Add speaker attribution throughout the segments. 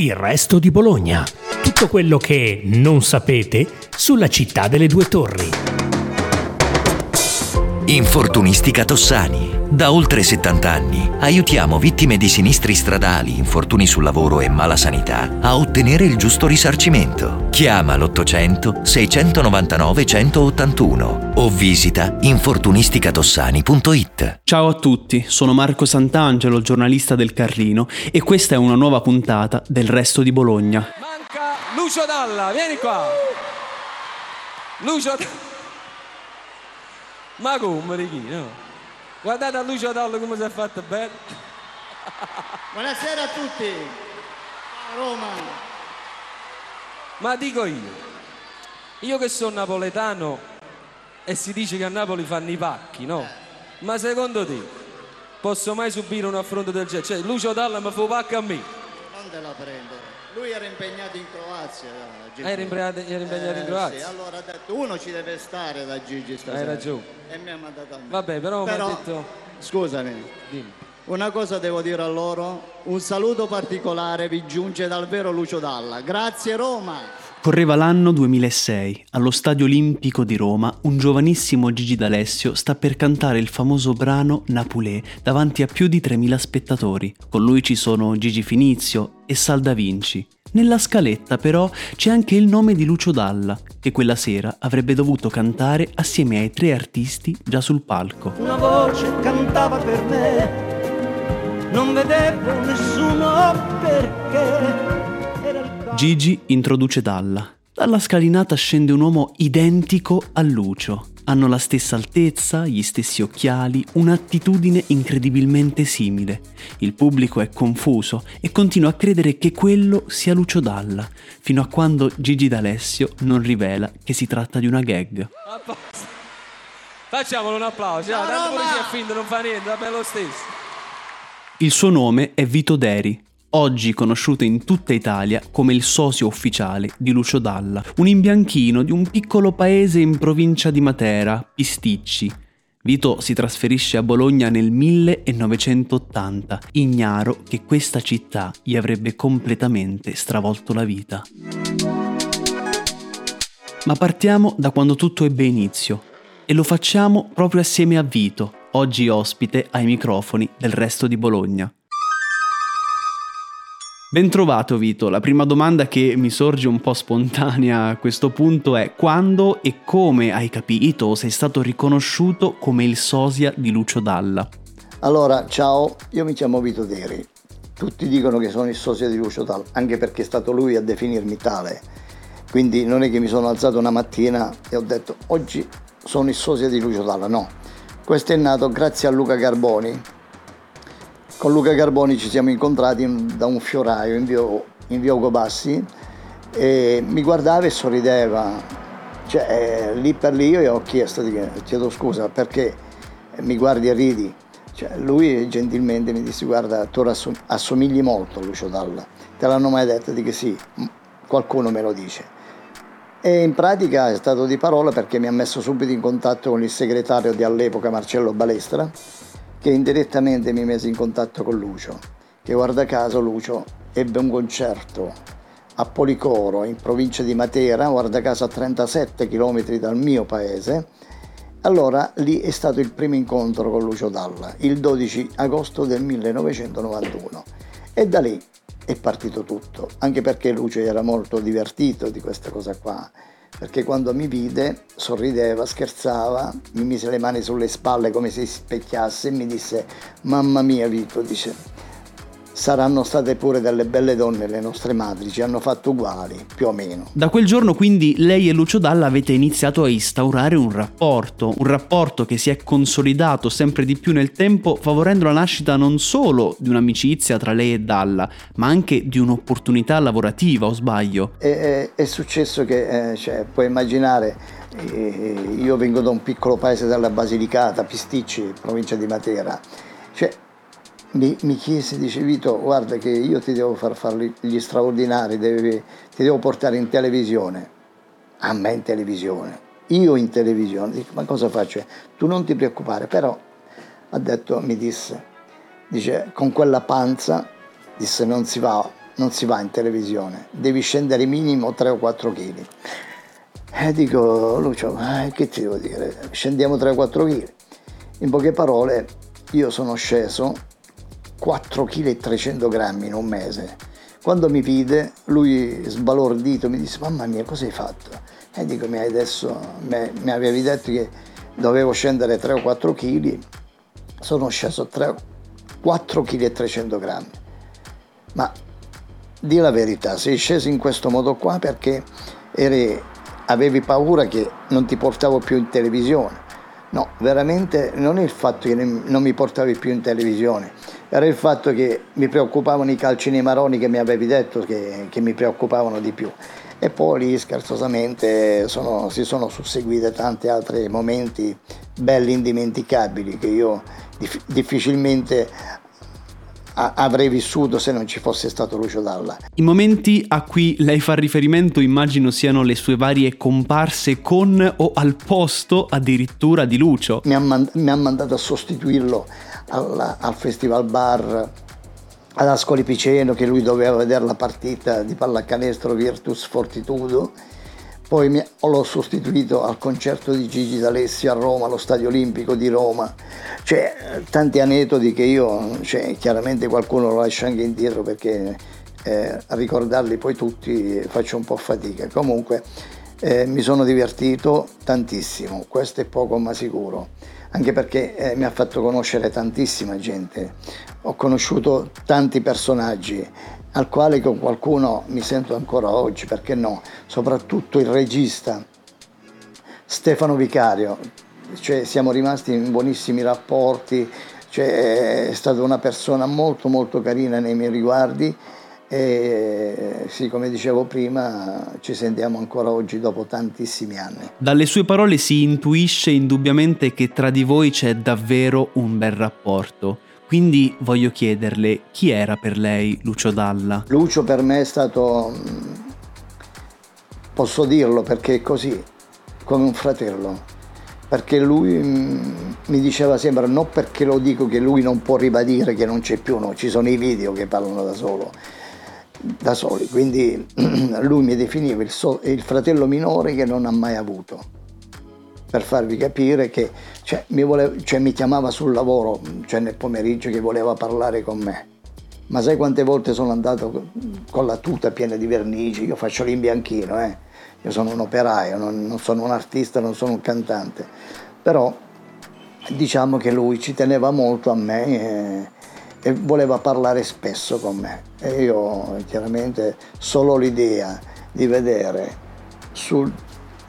Speaker 1: Il resto di Bologna. Tutto quello che non sapete sulla città delle due torri.
Speaker 2: Infortunistica Tossani. Da oltre 70 anni aiutiamo vittime di sinistri stradali, infortuni sul lavoro e mala sanità a ottenere il giusto risarcimento. Chiama l'800 699 181 o visita infortunisticatossani.it.
Speaker 3: Ciao a tutti, sono Marco Sant'Angelo, giornalista del Carlino e questa è una nuova puntata del Resto di Bologna.
Speaker 4: Manca Lucio Dalla, vieni qua. Lucio Dalla. Ma come, Richino? Guardate a Lucio Dalla come si è fatto bene.
Speaker 5: Buonasera a tutti. Ciao Roma.
Speaker 4: Ma dico io, io che sono napoletano e si dice che a Napoli fanno i pacchi, no? Ma secondo te posso mai subire un affronto del genere? Cioè, Lucio Dalla mi fa un pacco a me.
Speaker 5: Non te la prendere. Lui era impegnato in Croazia. Gigi.
Speaker 4: Era impegnato, era impegnato in
Speaker 5: Eh,
Speaker 4: Croazia?
Speaker 5: Sì, allora ha detto uno ci deve stare da Gigi stasera.
Speaker 4: Hai ragione.
Speaker 5: E mi ha mandato a me.
Speaker 4: Vabbè, però mi ha detto-
Speaker 5: Scusami.
Speaker 4: Dimmi.
Speaker 5: Una cosa devo dire a loro, un saluto particolare vi giunge dal vero Lucio Dalla. Grazie Roma!
Speaker 3: Correva l'anno 2006. Allo Stadio Olimpico di Roma, un giovanissimo Gigi D'Alessio sta per cantare il famoso brano Napolè davanti a più di 3.000 spettatori. Con lui ci sono Gigi Finizio e Sal da Vinci. Nella scaletta però c'è anche il nome di Lucio Dalla, che quella sera avrebbe dovuto cantare assieme ai tre artisti già sul palco.
Speaker 6: Una voce cantava per me, non vedevo nessuno perché.
Speaker 3: Gigi introduce Dalla. Dalla scalinata scende un uomo identico a Lucio. Hanno la stessa altezza, gli stessi occhiali, un'attitudine incredibilmente simile. Il pubblico è confuso e continua a credere che quello sia Lucio Dalla, fino a quando Gigi D'Alessio non rivela che si tratta di una gag.
Speaker 4: Facciamolo un applauso, ah, tanto
Speaker 5: Roma!
Speaker 4: si è finto, non fa niente, vabbè lo stesso.
Speaker 3: Il suo nome è Vito Deri, oggi conosciuto in tutta Italia come il socio ufficiale di Lucio Dalla, un imbianchino di un piccolo paese in provincia di Matera, Pisticci. Vito si trasferisce a Bologna nel 1980, ignaro che questa città gli avrebbe completamente stravolto la vita. Ma partiamo da quando tutto ebbe inizio e lo facciamo proprio assieme a Vito, oggi ospite ai microfoni del resto di Bologna. Bentrovato Vito, la prima domanda che mi sorge un po' spontanea a questo punto è quando e come hai capito o sei stato riconosciuto come il sosia di Lucio Dalla?
Speaker 5: Allora, ciao, io mi chiamo Vito Deri. Tutti dicono che sono il socio di Lucio Dalla, anche perché è stato lui a definirmi tale. Quindi non è che mi sono alzato una mattina e ho detto oggi sono il socio di Lucio Dalla, no. Questo è nato grazie a Luca Garboni. Con Luca Garboni ci siamo incontrati in- da un fioraio in via, in via Ugo Bassi e mi guardava e sorrideva. Cioè, eh, lì per lì io gli ho chiesto, di- chiedo scusa perché mi guardi e ridi. Cioè, lui gentilmente mi disse guarda tu assomigli molto a Lucio Dalla. Te l'hanno mai detto? Dico sì, m- qualcuno me lo dice. E in pratica è stato di parola perché mi ha messo subito in contatto con il segretario di all'epoca Marcello Balestra, che indirettamente mi mise in contatto con Lucio, che guarda caso Lucio ebbe un concerto a Policoro in provincia di Matera, guarda caso a 37 km dal mio paese. Allora lì è stato il primo incontro con Lucio Dalla, il 12 agosto del 1991. E da lì è partito tutto, anche perché Lucio era molto divertito di questa cosa qua, perché quando mi vide sorrideva, scherzava, mi mise le mani sulle spalle come se si specchiasse e mi disse mamma mia Vito, dice saranno state pure delle belle donne le nostre madri, ci hanno fatto uguali, più o meno.
Speaker 3: Da quel giorno quindi lei e Lucio Dalla avete iniziato a instaurare un rapporto, un rapporto che si è consolidato sempre di più nel tempo favorendo la nascita non solo di un'amicizia tra lei e Dalla, ma anche di un'opportunità lavorativa, o sbaglio?
Speaker 5: E- e- è successo che, eh, cioè, puoi immaginare, eh, io vengo da un piccolo paese della Basilicata, Pisticci, provincia di Matera, mi, mi chiese, dice Vito, guarda che io ti devo far fare gli straordinari, devi- ti devo portare in televisione. A me in televisione, io in televisione, dico, ma cosa faccio? Tu non ti preoccupare, però ha detto, mi disse, dice, con quella panza, disse, non si va non si va in televisione, devi scendere minimo 3 o 4 kg. E dico, Lucio, eh, che ti devo dire? Scendiamo 3 o 4 kg. In poche parole, io sono sceso 4 kg 300 grammi in un mese. Quando mi vide, lui sbalordito mi disse, mamma mia, cosa hai fatto? E dico, mi, adesso, mi, mi avevi detto che dovevo scendere 3 o 4 kg, sono sceso 3, 4 kg 300 grammi. Ma di la verità, sei sceso in questo modo qua perché eri, avevi paura che non ti portavo più in televisione. No, veramente non è il fatto che non mi portavi più in televisione, era il fatto che mi preoccupavano i calci nei maroni che mi avevi detto che, che mi preoccupavano di più. E poi lì scherzosamente sono, si sono susseguite tanti altri momenti belli, indimenticabili che io dif- difficilmente avrei vissuto se non ci fosse stato Lucio Dalla.
Speaker 3: I momenti a cui lei fa riferimento immagino siano le sue varie comparse con o al posto addirittura di Lucio.
Speaker 5: Mi ha, mand- mi ha mandato a sostituirlo al, al Festival Bar ad Ascoli Piceno che lui doveva vedere la partita di pallacanestro Virtus Fortitudo poi mi, l'ho sostituito al concerto di Gigi D'Alessio a Roma, allo Stadio Olimpico di Roma. Cioè, tanti aneddoti che io, cioè, chiaramente qualcuno lo lascia anche indietro perché eh, a ricordarli poi tutti faccio un po' fatica. Comunque eh, mi sono divertito tantissimo, questo è poco ma sicuro, anche perché eh, mi ha fatto conoscere tantissima gente. Ho conosciuto tanti personaggi al quale con qualcuno mi sento ancora oggi, perché no, soprattutto il regista Stefano Vicario, cioè, siamo rimasti in buonissimi rapporti, cioè, è stata una persona molto molto carina nei miei riguardi e sì, come dicevo prima, ci sentiamo ancora oggi dopo tantissimi anni.
Speaker 3: Dalle sue parole si intuisce indubbiamente che tra di voi c'è davvero un bel rapporto. Quindi voglio chiederle chi era per lei Lucio Dalla?
Speaker 5: Lucio per me è stato, mm, posso dirlo perché è così, come un fratello. Perché lui mm, mi diceva sempre, non perché lo dico che lui non può ribadire che non c'è più, no, ci sono i video che parlano da solo da soli, quindi lui mi definiva il, so, il fratello minore che non ha mai avuto per farvi capire che cioè, mi, voleva, cioè, mi, chiamava sul lavoro, cioè nel pomeriggio che voleva parlare con me. Ma sai quante volte sono andato con la tuta piena di vernici? Io faccio l'imbianchino, eh? Io sono un operaio, non, non sono un artista, non sono un cantante. Però diciamo che lui ci teneva molto a me e, e voleva parlare spesso con me. E io chiaramente solo l'idea di vedere sul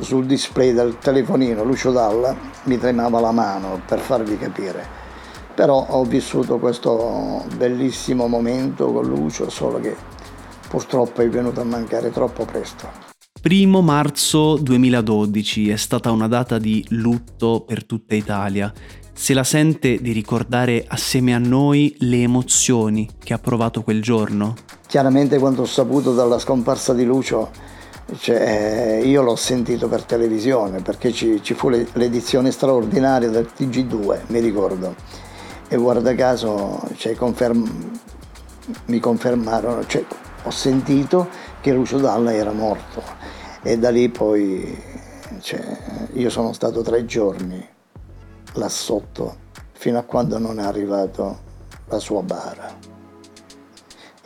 Speaker 5: sul display del telefonino Lucio Dalla mi tremava la mano per farvi capire. Però ho vissuto questo bellissimo momento con Lucio, solo che purtroppo è venuto a mancare troppo presto.
Speaker 3: Primo marzo 2012 è stata una data di lutto per tutta Italia. Se la sente di ricordare assieme a noi le emozioni che ha provato quel giorno?
Speaker 5: Chiaramente quando ho saputo della scomparsa di Lucio cioè, io l'ho sentito per televisione perché ci, ci fu l'edizione straordinaria del TG2, mi ricordo. E guarda caso cioè, conferm- mi confermarono, cioè, ho sentito che Lucio Dalla era morto e da lì poi cioè, io sono stato tre giorni là sotto fino a quando non è arrivato la sua bara.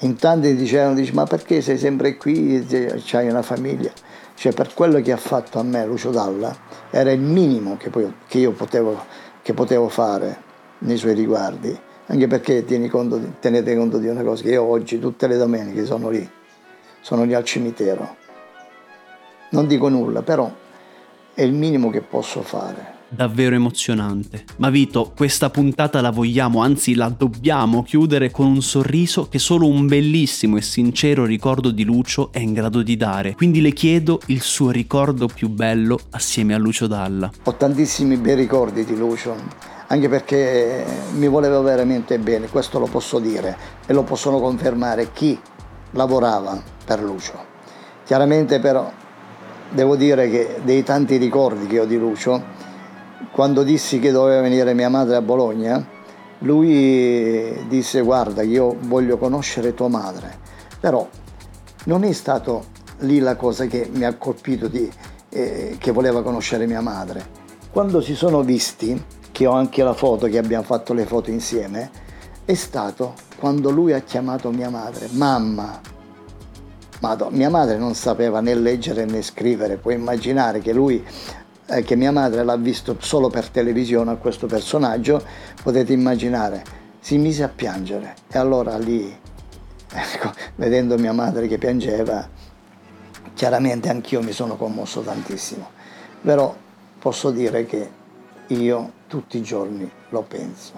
Speaker 5: In tanti dicevano, dice, ma perché sei sempre qui, c'hai una famiglia? Cioè per quello che ha fatto a me Lucio Dalla era il minimo che, poi, che io potevo, che potevo, fare nei suoi riguardi, anche perché conto, tenete conto di una cosa, che io oggi tutte le domeniche sono lì, sono lì al cimitero. Non dico nulla, però è il minimo che posso fare
Speaker 3: davvero emozionante. Ma Vito, questa puntata la vogliamo, anzi la dobbiamo chiudere con un sorriso che solo un bellissimo e sincero ricordo di Lucio è in grado di dare. Quindi le chiedo il suo ricordo più bello assieme a Lucio Dalla.
Speaker 5: Ho tantissimi bei ricordi di Lucio, anche perché mi voleva veramente bene, questo lo posso dire e lo possono confermare chi lavorava per Lucio. Chiaramente però devo dire che dei tanti ricordi che ho di Lucio, quando dissi che doveva venire mia madre a Bologna, lui disse guarda io voglio conoscere tua madre, Però non è stato lì la cosa che mi ha colpito di, eh, che voleva conoscere mia madre. Quando si sono visti, che ho anche la foto, che abbiamo fatto le foto insieme, è stato quando lui ha chiamato mia madre, mamma. Madonna, mia madre non sapeva né leggere né scrivere, puoi immaginare che lui eh, che mia madre l'ha visto solo per televisione a questo personaggio, potete immaginare, si mise a piangere. E allora lì, ecco, vedendo mia madre che piangeva, chiaramente anch'io mi sono commosso tantissimo, però posso dire che io tutti i giorni lo penso,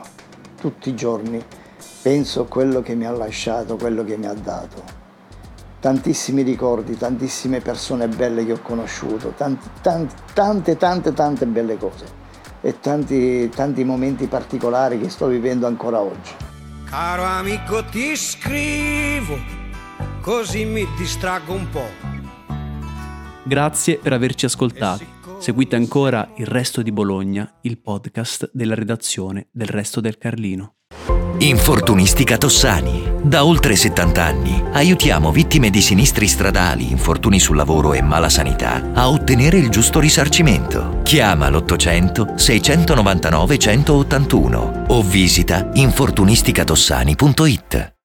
Speaker 5: tutti i giorni penso quello che mi ha lasciato, quello che mi ha dato tantissimi ricordi, tantissime persone belle che ho conosciuto, tanti, tanti, tante, tante, tante belle cose e tanti, tanti momenti particolari che sto vivendo ancora oggi.
Speaker 6: Caro amico ti scrivo, così mi distraggo un po'.
Speaker 3: Grazie per averci ascoltati. Seguite ancora Il Resto di Bologna, il podcast della redazione del Resto del Carlino.
Speaker 2: Infortunistica Tossani. Da oltre 70 anni aiutiamo vittime di sinistri stradali, infortuni sul lavoro e mala sanità a ottenere il giusto risarcimento. Chiama l'800 699 181 o visita infortunisticatossani.it.